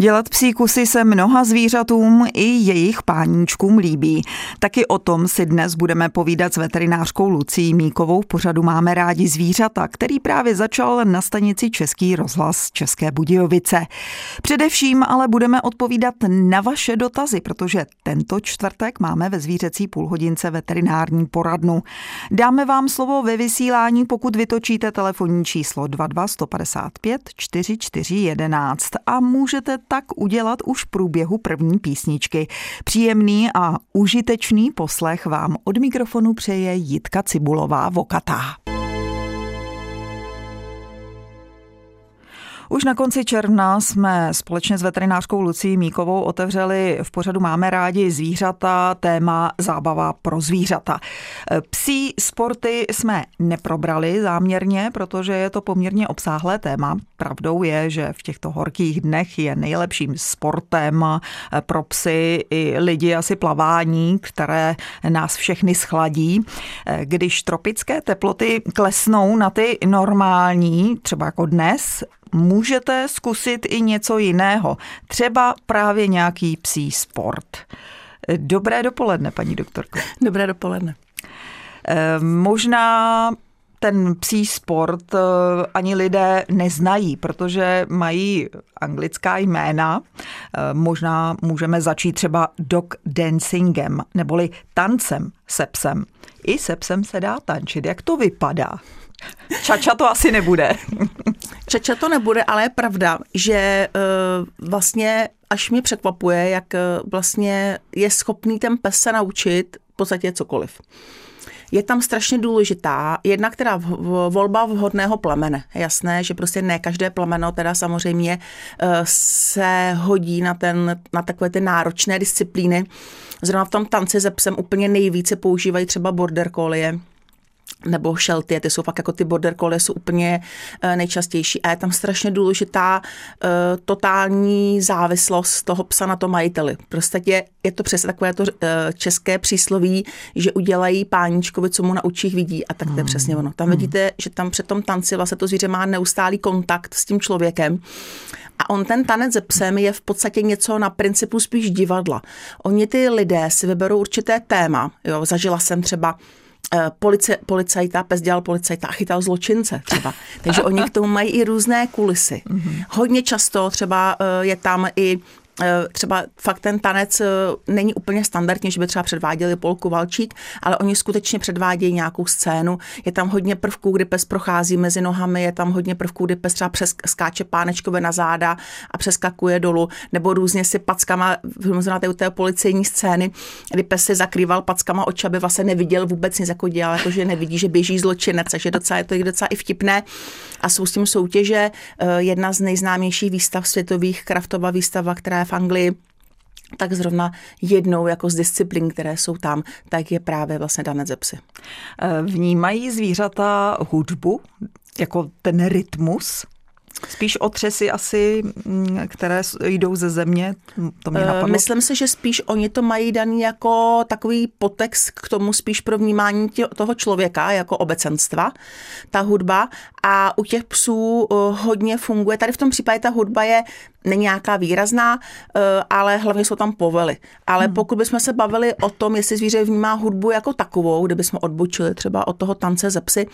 Dělat psí kusy se mnoha zvířatům i jejich páníčkům líbí. Taky o tom si dnes budeme povídat s veterinářkou Lucí Míkovou. V pořadu máme rádi zvířata, který právě začal na stanici Český rozhlas České Budějovice. Především ale budeme odpovídat na vaše dotazy, protože tento čtvrtek máme ve zvířecí půlhodince veterinární poradnu. Dáme vám slovo ve vysílání, pokud vytočíte telefonní číslo 22 155 4411 a můžete tak udělat už v průběhu první písničky. Příjemný a užitečný poslech vám od mikrofonu přeje Jitka Cibulová Vokatá. Už na konci června jsme společně s veterinářkou Lucí Míkovou otevřeli v pořadu Máme rádi zvířata, téma zábava pro zvířata. Psí sporty jsme neprobrali záměrně, protože je to poměrně obsáhlé téma. Pravdou je, že v těchto horkých dnech je nejlepším sportem pro psy i lidi asi plavání, které nás všechny schladí. Když tropické teploty klesnou na ty normální, třeba jako dnes, můžete zkusit i něco jiného. Třeba právě nějaký psí sport. Dobré dopoledne, paní doktorko. Dobré dopoledne. Eh, možná ten psí sport eh, ani lidé neznají, protože mají anglická jména. Eh, možná můžeme začít třeba dog dancingem, neboli tancem se psem. I se psem se dá tančit. Jak to vypadá? Čača to asi nebude. Čača to nebude, ale je pravda, že uh, vlastně až mě překvapuje, jak uh, vlastně je schopný ten pes se naučit v podstatě cokoliv. Je tam strašně důležitá jedna, která v, v, volba vhodného plemene. Jasné, že prostě ne každé plemeno teda samozřejmě uh, se hodí na, ten, na takové ty náročné disciplíny. Zrovna v tom tanci ze psem úplně nejvíce používají třeba border collie, nebo šelty, ty jsou fakt jako ty border collie jsou úplně eh, nejčastější a je tam strašně důležitá uh, totální závislost toho psa na tom majiteli. Prostě je to přesně takové to uh, české přísloví, že udělají páničkovi, co mu na učích vidí a tak to je hmm. přesně ono. Tam hmm. vidíte, že tam při tom tanci vlastně to zvíře má neustálý kontakt s tím člověkem a on ten tanec se psem je v podstatě něco na principu spíš divadla. Oni ty lidé si vyberou určité téma. Jo, zažila jsem třeba polici, policajta, pes dělal policajta a chytal zločince třeba. Takže oni k tomu mají i různé kulisy. Mm-hmm. Hodně často třeba eh, je tam i Eh, třeba fakt ten tanec eh, není úplně standardní, že by třeba předváděli polku valčík, ale oni skutečně předvádějí nějakou scénu. Je tam hodně prvků, kdy pes prochází mezi nohami, je tam hodně prvků, kdy pes třeba přes, skáče pánečkové na záda a přeskakuje dolů, nebo různě si packama, na té, té policejní scény, kdy pes se zakrýval packama oči, aby vlastně neviděl vůbec nic, jako dělal, jakože nevidí, že běží zločinec, takže docela je to docela i vtipné. A jsou s tím soutěže. Eh, jedna z nejznámějších výstav světových, kraftová výstava, která je v Anglii, tak zrovna jednou jako z disciplín, které jsou tam, tak je právě vlastně danec ze psy. Eh, vnímají zvířata hudbu, jako ten rytmus? Spíš otřesy asi, mm, které jdou ze země, to mě eh, napadlo. Myslím si, že spíš oni to mají daný jako takový potext k tomu spíš pro vnímání tě, toho člověka jako obecenstva, ta hudba. A u těch psů eh, hodně funguje. Tady v tom případě ta hudba je není nějaká výrazná, eh, ale hlavně jsou tam povely. Ale hmm. pokud bychom se bavili o tom, jestli zvíře vnímá hudbu jako takovou, kdybychom odbočili třeba od toho tance ze psy,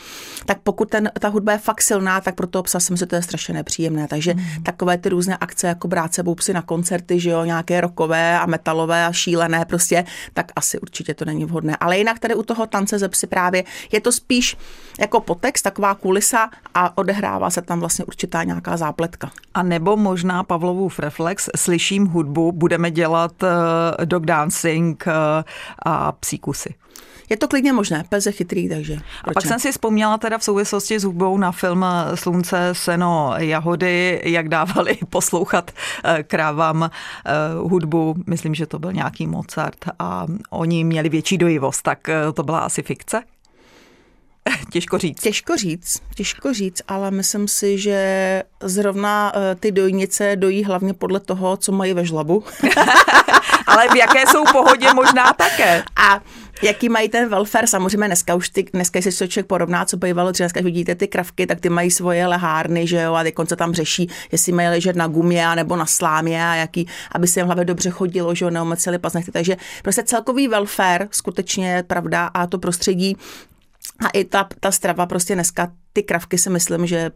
tak pokud ten, ta hudba je fakt silná, tak pro toho psa si myslím, že to je strašně nepříjemné. Takže hmm. takové ty různé akce, jako brát sebou psy na koncerty, že jo, nějaké rokové a metalové a šílené prostě, tak asi určitě to není vhodné. Ale jinak tady u toho tance ze psy právě je to spíš jako potext, taková kulisa a odehrává se tam vlastně určitá nějaká zápletka. A nebo možná Pavlovův reflex, slyším hudbu, budeme dělat uh, dog dancing uh, a psíkusy. Je to klidně možné, pes je chytrý, takže. A pak ne? jsem si vzpomněla teda v souvislosti s hudbou na film Slunce, seno, jahody, jak dávali poslouchat eh, krávám hudbu, myslím, že to byl nějaký Mozart a oni měli větší dojivost, tak to byla asi fikce? Těžko říct. Těžko říct, těžko říct, ale myslím si, že zrovna eh, ty dojnice dojí hlavně podle toho, co mají ve žlabu. Ale v jaké jsou pohodě možná také. A jaký mají ten welfare, samozřejmě dneska už ty, dneska si to člověk porovná, co bývalo dřív, dneska vidíte ty kravky, tak ty mají svoje lehárny, že jo, a teď se tam řeší, jestli mají ležet na gumě nebo na slámě a jaký, aby se jim hlavě dobře chodilo, že jo, neomeceli paznechty. Takže prostě celkový welfare skutečně je pravda a to prostředí a i ta, ta strava prostě dneska, ty kravky si myslím, že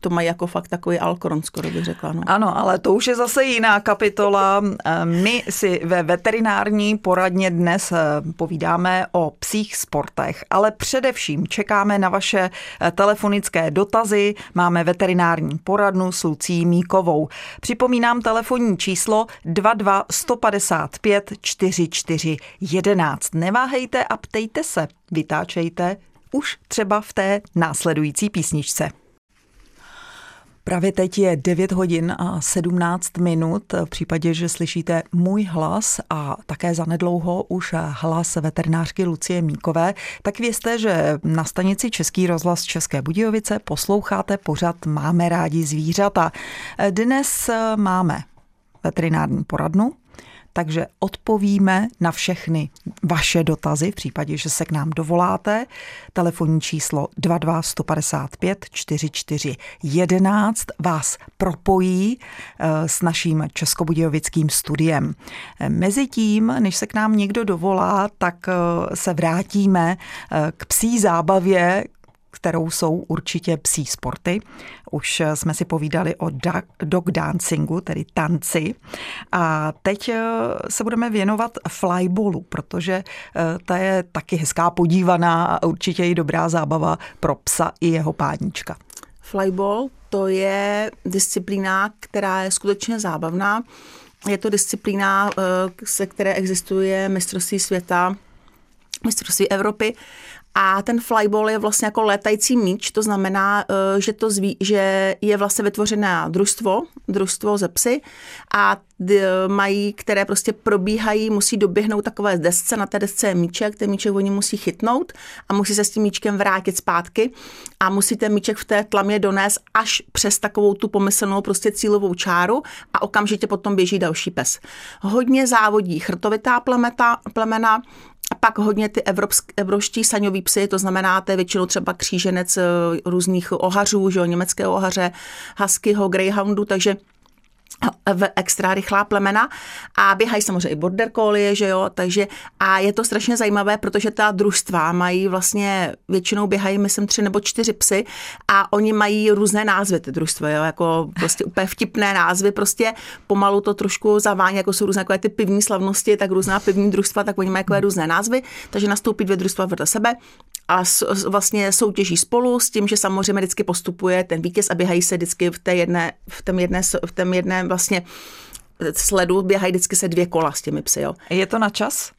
to mají jako fakt takový alkoron, skoro bych řekla. No. Ano, ale to už je zase jiná kapitola. Eh, my si ve veterinární poradně dnes eh, povídáme o psích sportech, ale především čekáme na vaše eh, telefonické dotazy. Máme veterinární poradnu s Lucí Míkovou. Připomínám telefonní číslo 22 155 44 11. Neváhejte a ptejte se, vytáčejte už třeba v té následující písničce. Právě teď je 9 hodin a 17 minut. V případě, že slyšíte můj hlas a také zanedlouho už hlas veterinářky Lucie Míkové, tak vězte, že na stanici Český rozhlas České Budějovice posloucháte pořad Máme rádi zvířata. Dnes máme veterinární poradnu, takže odpovíme na všechny vaše dotazy v případě, že se k nám dovoláte. Telefonní číslo 22 155 44 11 vás propojí eh, s naším českobudějovickým studiem. Mezitím, než se k nám někdo dovolá, tak eh, se vrátíme eh, k psí zábavě, kterou jsou určitě psí sporty. Už jsme si povídali o dog dancingu, tedy tanci. A teď eh, se budeme věnovat flyballu, protože eh, ta je taky hezká podívaná a určitě i dobrá zábava pro psa i jeho páníčka. Flyball to je disciplína, která je skutečně zábavná. Je to disciplína, eh, se které existuje mistrovství světa, mistrovství Evropy a ten flyball je vlastně jako létající míč, to znamená, eh, že, to zví, že je vlastně vytvořené družstvo, družstvo ze psy a mají, které prostě probíhají, musí doběhnout takové desce, na té desce je míček, ten míček oni musí chytnout a musí se s tím míčkem vrátit zpátky a musí ten míček v té tlamě donést až přes takovou tu pomyslnou prostě cílovou čáru a okamžitě potom běží další pes. Hodně závodí chrtovitá plemeta, plemena, pak hodně ty evropsk, evropští saňoví psy, to znamená, to je většinou třeba kříženec eh, různých ohařů, že jo, německé ohaře, huskyho, greyhoundu, takže v extra rychlá plemena a běhají samozřejmě i border collie, že jo, takže a je to strašně zajímavé, protože ta družstva mají vlastně, většinou běhají, myslím, tři nebo čtyři psy a oni mají různé názvy, ty družstva, jo, jako prostě úplně vtipné názvy, prostě pomalu to trošku zavání, jako jsou různé takové ty pivní slavnosti, tak různá pivní družstva, tak oni mají takové různé názvy, takže nastoupí dvě družstva vedle sebe a vlastně soutěží spolu s tím, že samozřejmě vždycky postupuje ten vítěz a běhají se vždycky v té jedné, v tom jedné, v tom jedné vlastně sledu běhají vždycky se dvě kola s těmi psy. Jo. Je to na čas?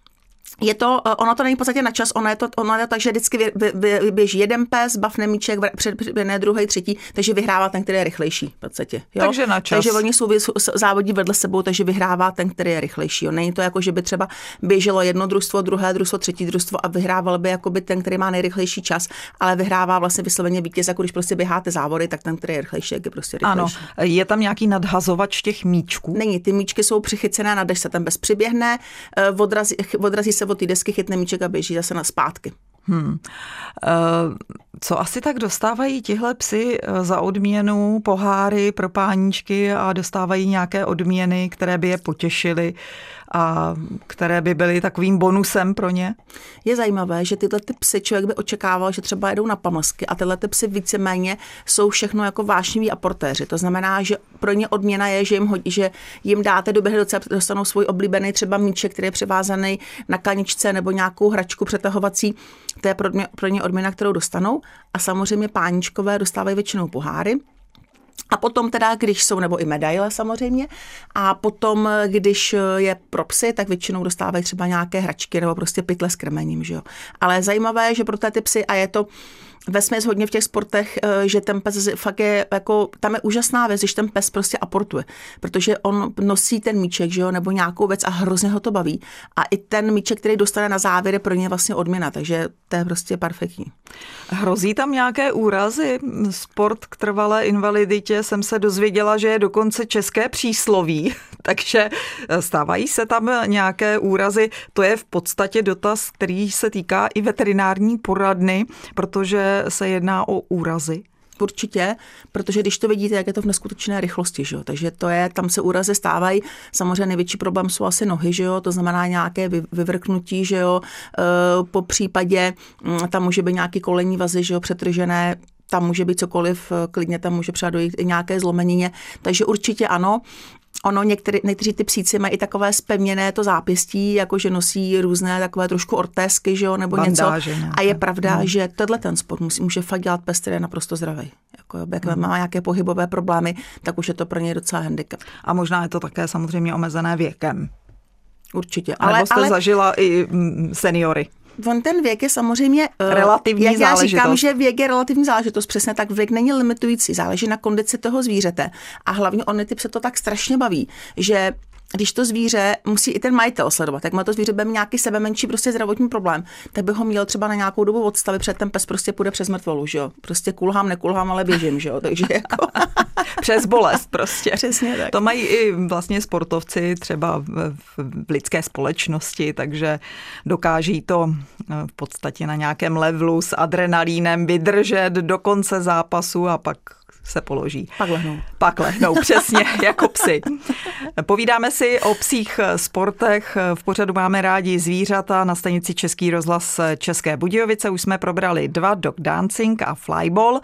Je to, eh, ono to není v podstatě na čas, ono je to, ono je to tak, že vždycky vy, vy, vy, běží jeden pes, bafne míček, před, ne druhý, třetí, takže vyhrává ten, který je rychlejší v podstatě. Jo? Takže na čas. Takže oni jsou závodí vedle sebou, takže vyhrává ten, který je rychlejší. Jo? Není to jako, že by třeba běželo jedno družstvo, druhé družstvo, třetí družstvo a vyhrával by jakoby ten, který má nejrychlejší čas, ale vyhrává vlastně vysloveně vítěz, jako když prostě běháte závody, tak ten, který je rychlejší, je prostě rychlejší. Ano, je tam nějaký nadhazovač těch míčků? Není, ty míčky jsou přichycené, na se ten bez přiběhne, eh, odrazí, odrazí se od té desky, chytne míček a běží zase na zpátky. Hmm. Co asi tak dostávají tihle psy eh, za odměnu, poháry pro páníčky a dostávají nějaké odměny, které by je potěšily a které by byly takovým bonusem pro ně? Je zajímavé, že tyhle ty psy člověk by očekával, že třeba jedou na pamlsky a tyhle ty psy víceméně jsou všechno jako vášniví aportéři. To znamená, že pro ně odměna je, že jim, hodí, že jim dáte do běhy dostanou svůj oblíbený třeba míček, který je převázaný na kaničce nebo nějakou hračku přetahovací. To je pro, mě, pro ně odměna, kterou dostanou. A samozřejmě páničkové dostávají většinou poháry. A potom teda, když jsou, nebo i medaile samozřejmě, a potom, když je pro psy, tak většinou dostávají třeba nějaké hračky nebo prostě pytle s krmením, že jo. Ale zajímavé je, že pro ty psy, a je to ve hodně v těch sportech, eh, že ten pes fakt je, jako, tam je úžasná věc, když ten pes prostě aportuje, protože on nosí ten míček, že jo, nebo nějakou věc a hrozně ho to baví. A i ten míček, který dostane na závěr, je pro ně vlastně odměna, takže to je prostě perfektní. Hrozí tam nějaké úrazy? Sport k trvalé invaliditě jsem se dozvěděla, že je dokonce české přísloví, Takže stávají se tam nějaké úrazy. To je v podstatě dotaz, který se týká i veterinární poradny, protože se jedná o úrazy určitě, protože když to vidíte, jak je to v neskutečné rychlosti, že jo? takže to je, tam se úrazy stávají, samozřejmě největší problém jsou asi nohy, že jo? to znamená nějaké vyvrknutí, že jo? E, po případě mm, tam může být nějaký kolení vazy, že jo? přetržené, tam může být cokoliv, e, klidně tam může třeba dojít i nějaké zlomenině, takže určitě ano. Ono některý, někteří ty psíci mají i takové spevněné to zápěstí, jako že nosí různé takové trošku ortésky, že jo, nebo Bandáže něco. Nějaké. A je pravda, no. že tenhle ten sport musí, může fakt dělat pes, který je naprosto zdravý. Jako, jak mm. má nějaké pohybové problémy, tak už je to pro něj docela handicap. A možná je to také samozřejmě omezené věkem. Určitě. Ale, ale jste ale... zažila i mm, seniory on ten věk je samozřejmě eh, relativní jak záležitost. já říkám, že věk je relativní záležitost, přesně tak věk není limitující, záleží na kondici toho zvířete. A hlavně ony typ se to tak strašně baví, že když to zvíře musí i ten majitel sledovat, jak má to zvíře bude nějaký sebe menší prostě zdravotní problém, tak by ho měl třeba na nějakou dobu odstavit, před ten pes prostě půjde přes mrtvolu, že jo. Prostě kulhám, nekulhám, ale běžím, že jo. Takže jako... přes bolest prostě. Přesně tak. To mají i vlastně sportovci třeba v, v lidské společnosti, takže dokáží to eh, v podstatě na nějakém levelu s adrenalínem vydržet do konce zápasu a pak se položí. Pak lehnou. Pak lehnou, přesně, jako psy. Povídáme si o psích sportech. V pořadu máme rádi zvířata na stanici Český rozhlas České Budějovice. Už jsme probrali dva, dog dancing a flyball.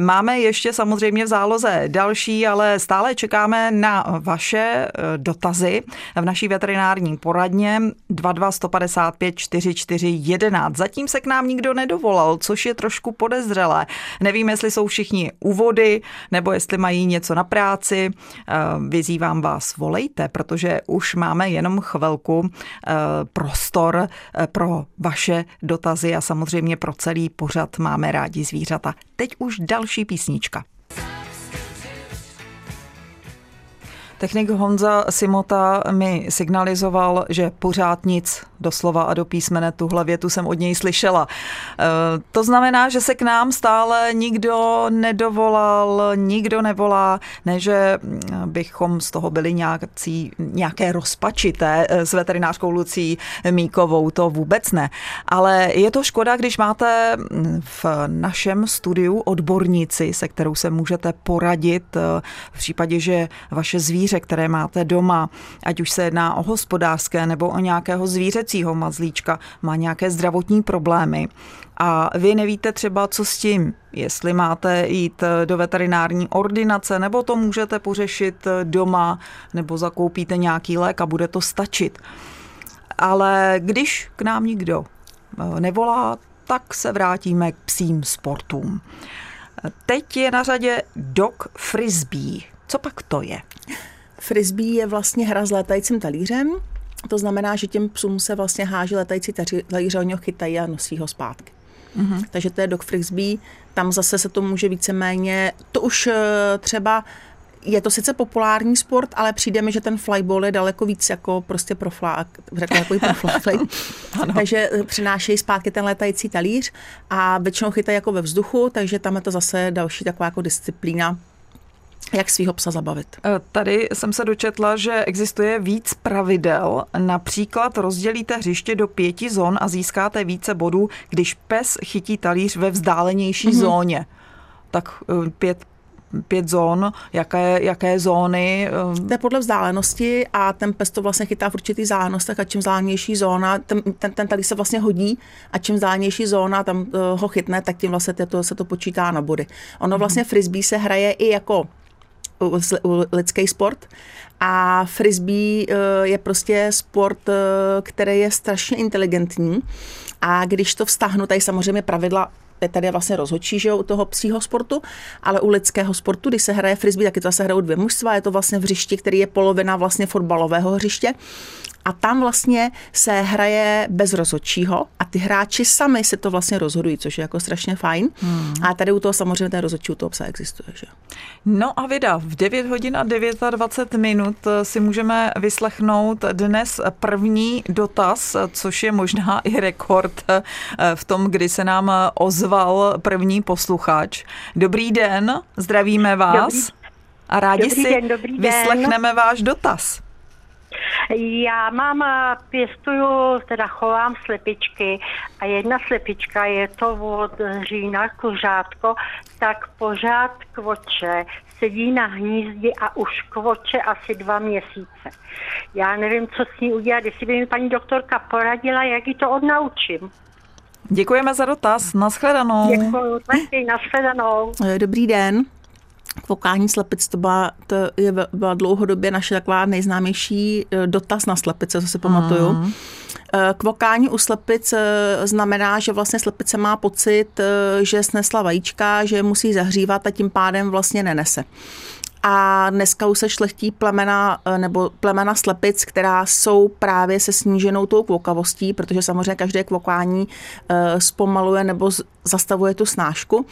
Máme ještě samozřejmě v záloze další, ale stále čekáme na vaše dotazy v naší veterinární poradně 22 155 44 11. Zatím se k nám nikdo nedovolal, což je trošku podezřelé. Nevím, jestli jsou všichni úvody, nebo jestli mají něco na práci. Eh, vyzývám vás, volejte, protože už máme jenom chvilku eh, prostor eh, pro vaše dotazy a samozřejmě pro celý pořad máme rádi zvířata. Teď už další písnička. Technik Honza Simota mi signalizoval, že pořád nic doslova a do písmene tuhle větu jsem od něj slyšela. E, to znamená, že se k nám stále nikdo nedovolal, nikdo nevolá, ne, že bychom z toho byli nějaký, nějaké rozpačité e, s veterinářkou Lucí Míkovou, to vůbec ne. Ale je to škoda, když máte v našem studiu odborníci, se kterou se můžete poradit e, v případě, že vaše zvíře, které máte doma, ať už se jedná o hospodářské nebo o nějakého zvíře, domácího mazlíčka má nějaké zdravotní problémy a vy nevíte třeba, co s tím, jestli máte jít do veterinární ordinace, nebo to můžete pořešit doma, nebo zakoupíte nějaký lék a bude to stačit. Ale když k nám nikdo eh, nevolá, tak se vrátíme k psím sportům. Teď je na řadě dog frisbee. Co pak to je? Frisbee je vlastně hra s létajícím talířem, to znamená, že těm psům se vlastně háží letající talíře, oni ho chytají a nosí ho zpátky. Mm-hmm. Takže to je dog frisbee, tam zase se to může víceméně, to už eh, třeba je to sice populární sport, ale přijde mi, že ten flyball je daleko víc jako prostě proflák, řekla jako proflák. takže eh, přinášejí zpátky ten letající talíř a většinou chytají jako ve vzduchu, takže tam je to zase další taková jako disciplína, jak svého psa zabavit? E, tady jsem se dočetla, že existuje víc pravidel. Například rozdělíte hřiště do pěti zón a získáte více bodů, když pes chytí talíř ve vzdálenější mm-hmm. zóně. Tak e, pět pět zón, jaké, jaké zóny? E, to je podle vzdálenosti a ten pes to vlastně chytá v určitých vzdálenostech a čím vzdálenější zóna, ten, ten, ten tady se vlastně hodí a čím vzdálenější zóna tam ho chytne, tak tím vlastně to, se to počítá na body. Ono mhm. vlastně frisbee se hraje i jako lidský sport. A frisbee eh, je prostě sport, eh, který je strašně inteligentní. A když to vztahnu, tady samozřejmě pravidla je tady vlastně rozhodčí, že jo, u toho psího sportu, ale u lidského sportu, když se hraje frisbee, tak je to zase hrajou dvě mužstva, je to vlastně v hřišti, který je polovina vlastně fotbalového hřiště a tam vlastně se hraje bez rozhodčího a ty hráči sami se to vlastně rozhodují, což je jako strašně fajn. Hmm. A tady u toho samozřejmě ten rozhodčí u toho psa existuje. Že? No a vida, v 9 hodin a 29 minut si můžeme vyslechnout dnes první dotaz, což je možná i rekord v tom, kdy se nám ozval první posluchač. Dobrý den, zdravíme vás. Dobrý. A rádi dobrý si den, dobrý vyslechneme den. váš dotaz. Já mám, eh, pěstuju, teda chovám slepičky a jedna slepička je to od října kuřátko, tak pořád kvoče, sedí na hnízdě a už kvoče asi dva měsíce. Já nevím, co s ní udělat, jestli by mi paní doktorka poradila, jak ji to odnaučím. Děkujeme za dotaz. Naschledanou. Děkuji, taky, naschledanou. Eh, dobrý den. Kvokání slepic, to byla, to je, byla dlouhodobě naše taková nejznámější eh, dotaz na slepice, co si pamatuju. Mm. Kvokání u slepic znamená, že vlastně slepice má pocit, že snesla vajíčka, že musí zahřívat a tím pádem vlastně nenese. A dneska už se šlechtí plemena nebo plemena slepic, která jsou právě se sníženou tou kvokavostí, protože samozřejmě každé kvokání zpomaluje nebo zastavuje tu snášku.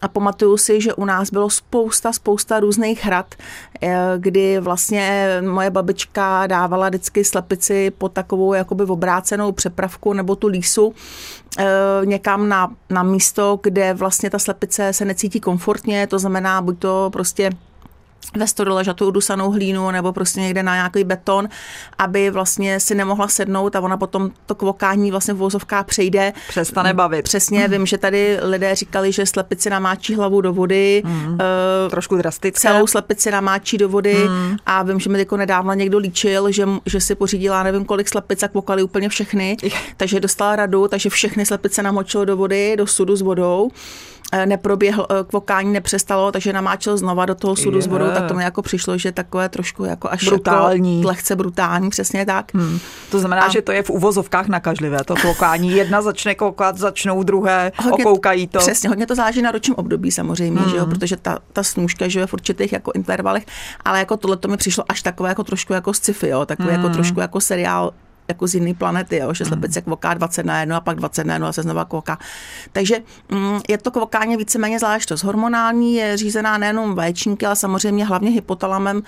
A pamatuju si, že u nás bylo spousta, spousta různých hrad, eh, kdy vlastně moje babička dávala vždycky slepici pod takovou jakoby obrácenou přepravku nebo tu lísu eh, někam na, na místo, kde vlastně ta slepice se necítí komfortně, to znamená buď to prostě ve stodole žatou udusanou hlínu nebo prostě někde na nějaký beton, aby vlastně si nemohla sednout a ona potom to kvokání vlastně v vozovkách přejde. Přestane bavit. Přesně, mm. vím, že tady lidé říkali, že slepici namáčí hlavu do vody. Mm. Uh, Trošku drastické. Celou slepici namáčí do vody mm. a vím, že mi jako nedávno někdo líčil, že, že si pořídila nevím kolik slepic a kvokali úplně všechny, takže dostala radu, takže všechny slepice namočilo do vody, do sudu s vodou. Eh, neproběhl, eh, kvokání nepřestalo, takže namáčel znova do toho sudu vodou, tak to mi jako přišlo, že takové trošku jako až brutální. Jako lehce brutální, přesně tak. Hmm. To znamená, a... že to je v uvozovkách nakažlivé, to kvokání. Jedna začne koukat, začnou druhé, hodně, okoukají to. Přesně, hodně to záleží na ročním období samozřejmě, hmm. že jo, protože ta, ta snůžka že je v určitých jako intervalech, ale jako tohle to mi přišlo až takové jako trošku jako sci-fi, jo, takový jako hmm. jako trošku jako seriál jako z jiné planety, jo, že slepice se kvoká 20 na jedno a pak 20 na jedno a se znova kvoká. Takže mm, je to kvokání víceméně záležitost hormonální, je řízená nejenom vaječníky, ale samozřejmě hlavně hypotalamem,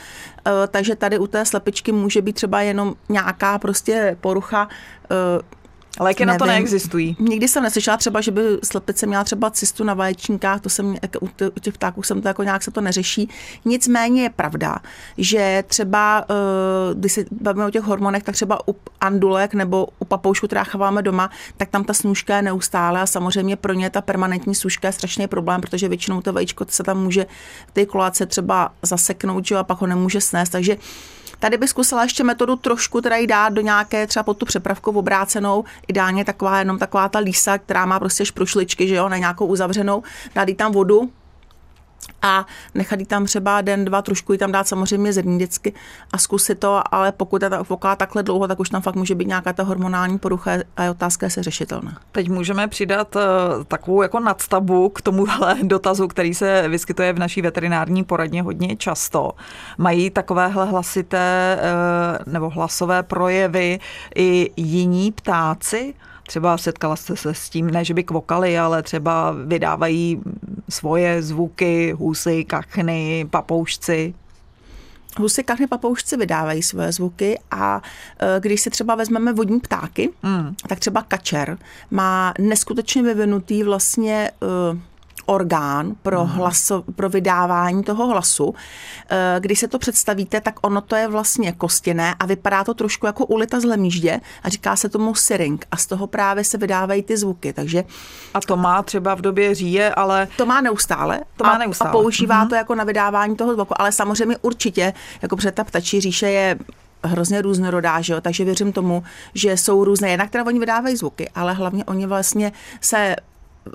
e, takže tady u té slepičky může být třeba jenom nějaká prostě porucha e, Léky Nevím. na to neexistují. Nikdy jsem neslyšela třeba, že by slepice měla třeba cystu na vaječníkách, to jsem, jako u těch ptáků jsem to jako nějak se to neřeší. Nicméně je pravda, že třeba, eh, když se bavíme o těch hormonech, tak třeba u andulek nebo u papoušku, která chováme doma, tak tam ta snůžka je neustále a samozřejmě pro ně ta permanentní suška je strašný problém, protože většinou to vajíčko se tam může v té koláce třeba zaseknout, že, a pak ho nemůže snést. Takže Tady by zkusila ještě metodu trošku teda jí dát do nějaké třeba pod tu přepravku obrácenou, ideálně taková jenom taková ta lísa, která má prostě šprušličky, že jo, na nějakou uzavřenou, dát jí tam vodu, a nechat tam třeba den, dva, trošku jí tam dát samozřejmě zrní dětsky a zkusit to, ale pokud je ta foká takhle dlouho, tak už tam fakt může být nějaká ta hormonální porucha a je otázka, jestli řešitelná. Teď můžeme přidat uh, takovou jako nadstavbu k tomuhle dotazu, který se vyskytuje v naší veterinární poradně hodně často. Mají takovéhle hlasité uh, nebo hlasové projevy i jiní ptáci? Třeba setkala jste se s tím, ne, že by kvokali, ale třeba vydávají svoje zvuky, husy, kachny, papoušci. Husy, kachny, papoušci vydávají svoje zvuky a e, když si třeba vezmeme vodní ptáky, mm. tak třeba kačer má neskutečně vyvinutý vlastně uh, orgán pro, mhm. hlaso, pro vydávání toho hlasu. Eh, když se to představíte, tak ono to je vlastně kostěné a vypadá to trošku jako ulita z lemíždě a říká se tomu syring a z toho právě se vydávají ty zvuky. Takže a to má třeba v době říje, ale... To má neustále. To má neustále. A, a používá mm-hmm. to jako na vydávání toho zvuku, ale samozřejmě určitě, jako před ta ptačí říše je hrozně různorodá, že jo? takže věřím tomu, že jsou různé, jednak teda oni vydávají zvuky, ale hlavně oni vlastně se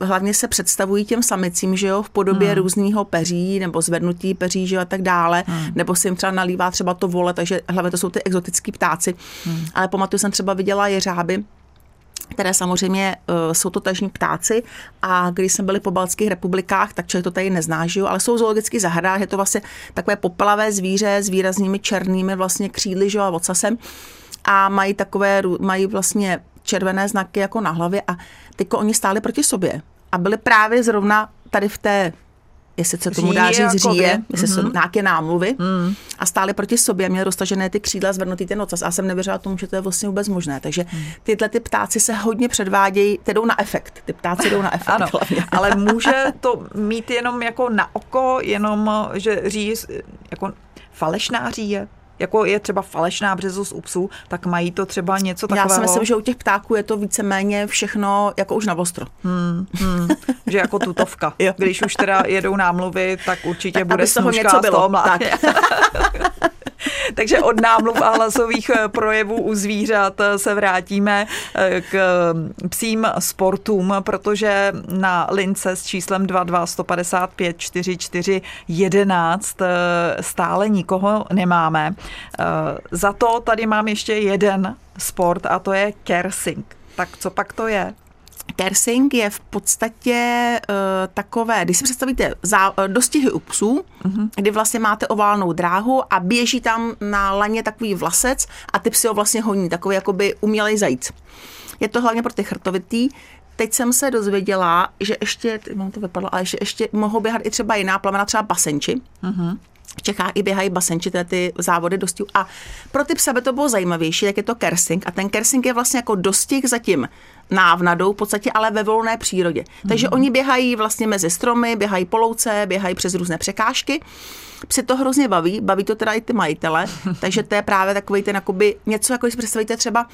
hlavně se představují těm samicím, že jo, v podobě hmm. různého peří nebo zvednutí peří, že jo, a tak dále, hmm. nebo si jim třeba nalívá třeba to vole, takže hlavně to jsou ty exotický ptáci. Hmm. Ale pamatuju, jsem třeba viděla jeřáby, které samozřejmě uh, jsou to tažní ptáci a když jsme byli po Balckých republikách, tak člověk to tady nezná, že jo, ale jsou zoologický zahradách, je to vlastně takové popelavé zvíře s výraznými černými vlastně křídly, že jo, a ocasem a mají takové, mají vlastně červené znaky jako na hlavě a teďko oni stáli proti sobě a byli právě zrovna tady v té jestli se tomu dá říct říje, jestli mm-hmm. jsou nějaké námluvy mm. a stáli proti sobě, měli roztažené ty křídla, zvednutý ten ocas a jsem nevěřila tomu, že to je vlastně vůbec možné. Takže mm. tyhle ty ptáci se hodně předvádějí, ty jdou na efekt, ty ptáci jdou na efekt. ano, ale může to mít jenom jako na oko, jenom, že říje, jako falešná říje? Jako je třeba falešná březost u psů, tak mají to třeba něco takového? Já si myslím, že u těch ptáků je to víceméně všechno jako už na ostro. Hmm, hmm, že jako tutovka. Když už teda jedou námluvy, tak určitě tak bude z něco bylo. toho tak. Takže od námluv a hlasových eh, projevů u zvířat eh, se vrátíme eh, k psím sportům, protože na lince s číslem 22 155 44 11 stále nikoho nemáme. Za to tady mám ještě jeden sport a to je kersing. Tak co pak to je? Kersing je v podstatě uh, takové, když si představíte zá, uh, dostihy u psů, uh-huh. kdy vlastně máte oválnou dráhu a běží tam na laně takový vlasec a ty psy ho vlastně honí, takový jakoby umělej zajíc. Je to hlavně pro ty chrtovitý. Teď jsem se dozvěděla, že ještě, mám to vypadlo, ale že ještě mohou běhat i třeba jiná plemena, třeba basenči. Uh-huh. V Čechách i běhají basenči, tedy ty závody dosti. A pro ty psy, aby to bylo zajímavější, tak je to kersing. A ten kersing je vlastně jako dostih zatím návnadou, v podstatě ale ve volné přírodě. Takže mm-hmm. oni běhají vlastně mezi stromy, běhají po louce, běhají přes různé překážky. Psi to hrozně baví, baví to teda i ty majitele, takže to je právě takový ten jakoby, něco, jako si představíte třeba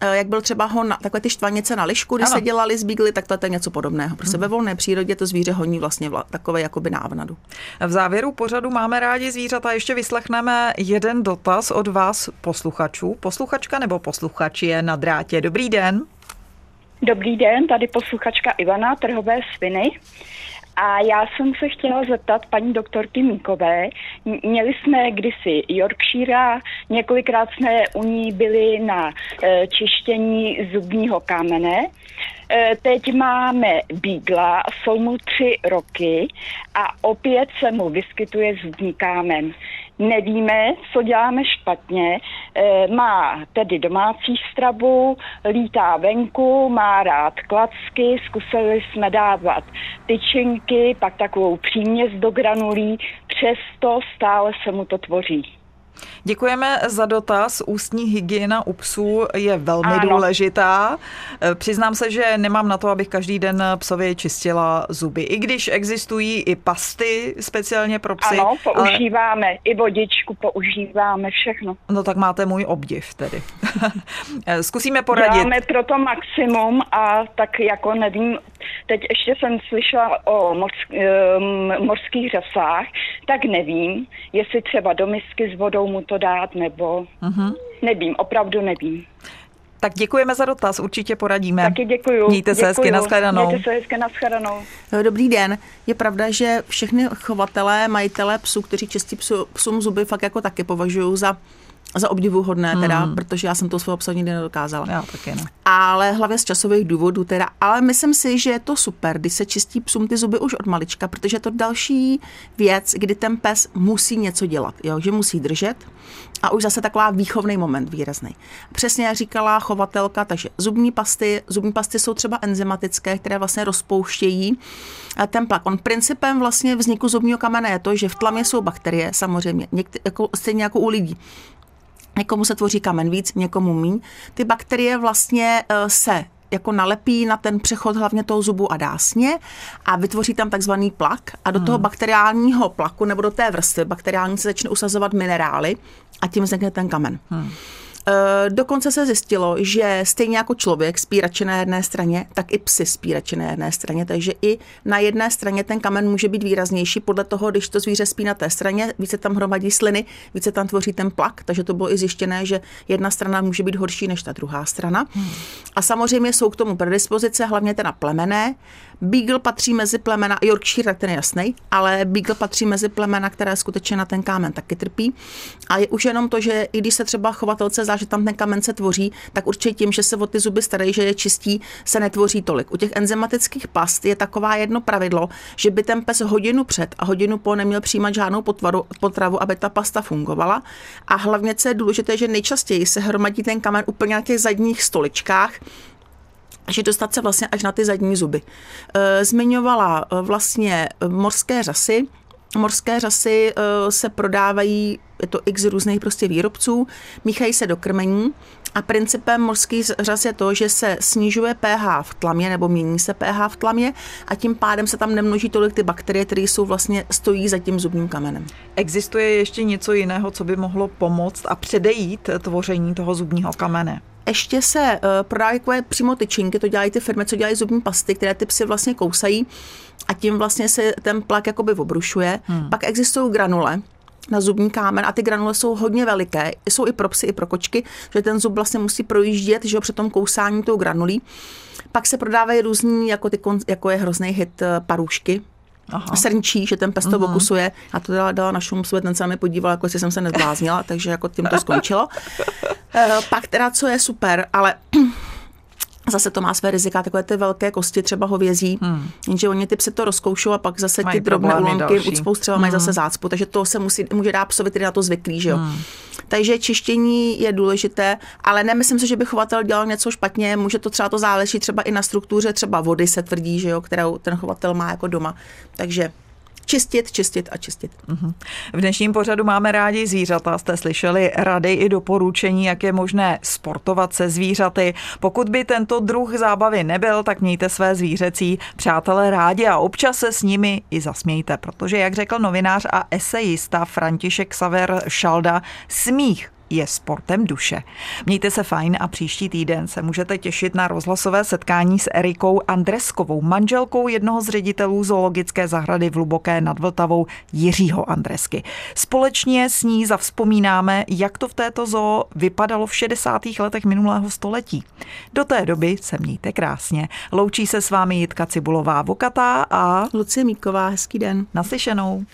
jak byl třeba hon, takové ty štvanice na lišku, když ano. se dělali z bígly, tak to je něco podobného. Prostě hmm. ve volné přírodě to zvíře honí vlastně vla, takové jakoby návnadu. V závěru pořadu máme rádi zvířata. Ještě vyslechneme jeden dotaz od vás posluchačů. Posluchačka nebo posluchač je na drátě. Dobrý den. Dobrý den, tady posluchačka Ivana, trhové sviny. A já jsem se chtěla zeptat paní doktorky Míkové. Měli jsme kdysi Yorkshire, několikrát jsme u ní byli na e, čištění zubního kamene. E, teď máme Bígla, jsou mu tři roky a opět se mu vyskytuje zubní kámen. Nevíme, co děláme špatně. E, má tedy domácí stravu, lítá venku, má rád klacky, zkusili jsme dávat tyčinky, pak takovou příměs do granulí, přesto stále se mu to tvoří. Děkujeme za dotaz. Ústní hygiena u psů je velmi ano. důležitá. Eh, přiznám se, že nemám na to, abych každý den psovi čistila zuby. I když existují i pasty speciálně pro psy. Ano, používáme. Ale... I vodičku používáme, všechno. No tak máte můj obdiv tedy. Eh, zkusíme poradit. Děláme pro to maximum a tak jako nevím, teď ještě jsem slyšela o morsk, morských řasách, tak nevím, jestli třeba do misky s vodou mu to dát, nebo uh-huh. nevím, opravdu nevím. Tak děkujeme za dotaz, určitě poradíme. Taky děkuju. Mějte se hezky, nashledanou. Mějte se hezky, nashledanou. Dobrý den. Je pravda, že všechny chovatelé, majitelé psů, kteří čistí psu, psům zuby, fakt jako taky považují za za obdivuhodné teda, hmm. protože já jsem to svého psa nikdy nedokázala. Já taky ne. Ale hlavně z časových důvodů teda. Ale myslím si, že je to super, když se čistí psům ty zuby už od malička, protože to další věc, kdy ten pes musí něco dělat, jo? že musí držet a už zase taková výchovný moment výrazný. Přesně jak říkala chovatelka, takže zubní pasty, zubní pasty jsou třeba enzymatické, které vlastně rozpouštějí ten plak. On principem vlastně vzniku zubního kamene je to, že v tlamě jsou bakterie, samozřejmě, někdy, jako, stejně jako u lidí. Někomu se tvoří kamen víc, někomu míň. Ty bakterie vlastně eh, se jako nalepí na ten přechod hlavně toho zubu a dásně a vytvoří tam takzvaný plak a do hmm. toho bakteriálního plaku nebo do té vrstvy bakteriální se začne usazovat minerály a tím vznikne ten kamen. Hmm. Eh, dokonce se zjistilo, že stejně jako člověk spírače na jedné straně, tak i psy spírače na jedné straně, takže i na jedné straně ten kamen může být výraznější podle toho, když to zvíře spí na té straně, více tam hromadí sliny, více tam tvoří ten plak, takže to bylo i zjištěné, že jedna strana může být horší než ta druhá strana. Hmm. A samozřejmě jsou k tomu predispozice, hlavně teda plemené. Beagle patří mezi plemena, Yorkshire, ten je jasný, ale Beagle patří mezi plemena, které skutečně na ten kámen taky trpí. A je už jenom to, že i když se třeba chovatelce zdá, že tam ten kamen se tvoří, tak určitě tím, že se o ty zuby starají, že je čistí, se netvoří tolik. U těch enzymatických past je taková jedno pravidlo, že by ten pes hodinu před a hodinu po neměl přijímat žádnou potvaru, potravu, aby ta pasta fungovala. A hlavně, co je důležité, že nejčastěji se hromadí ten kamen úplně na těch zadních stoličkách, že dostat se vlastně až na ty zadní zuby. E, zmiňovala e, vlastně morské řasy, morské řasy se prodávají, je to x různých prostě výrobců, míchají se do krmení a principem morských řas je to, že se snižuje pH v tlamě nebo mění se pH v tlamě a tím pádem se tam nemnoží tolik ty bakterie, které jsou vlastně stojí za tím zubním kamenem. Existuje ještě něco jiného, co by mohlo pomoct a předejít tvoření toho zubního kamene? Ještě se uh, prodávají takové přímo tyčinky, to dělají ty firmy, co dělají zubní pasty, které ty psy vlastně kousají a tím vlastně se ten plak jakoby obrušuje. Hmm. Pak existují granule, na zubní kámen a ty granule jsou hodně veliké, jsou i pro psy, i pro kočky, že ten zub vlastně musí projíždět, že jo, při tom kousání tou granulí. Pak se prodávají různý, jako, ty, jako je hrozný hit eh, parůšky, Aha. srnčí, že ten pes to mm-hmm. okusuje. A to dala, dala na šum svět, ten se mi podíval, jako jestli jsem se nezbláznila, takže jako tím to skončilo. uh, pak teda, co je super, ale Zase to má své rizika, takové ty velké kosti, třeba hovězí, hmm. jenže oni ty psy to rozkoušou a pak zase mají ty drobné ulomky ucpou třeba hmm. mají zase zácpu, takže to se musí, může dát psovi, který na to zvyklý, že jo. Hmm. Takže čištění je důležité, ale nemyslím si, že by chovatel dělal něco špatně, může to třeba to záleží třeba i na struktuře, třeba vody se tvrdí, že jo, kterou ten chovatel má jako doma. Takže čistit, čistit a čistit. Mhm. V dnešním pořadu máme rádi zvířata. Jste slyšeli rady i doporučení, jak je možné sportovat se zvířaty. Pokud by tento druh zábavy nebyl, tak mějte své zvířecí přátelé rádi a občas se s nimi i zasmějte, protože, jak řekl novinář a esejista František Saver Šalda, smích je sportem duše. Mějte se fajn a příští týden se můžete těšit na rozhlasové setkání s Erikou Andreskovou, manželkou jednoho z ředitelů zoologické zahrady v Hluboké nad Vltavou Jiřího Andresky. Společně s ní zavzpomínáme, jak to v této zoo vypadalo v 60. letech minulého století. Do té doby se mějte krásně. Loučí se s vámi Jitka Cibulová Vokatá a Lucie Míková. Hezký den. Naslyšenou.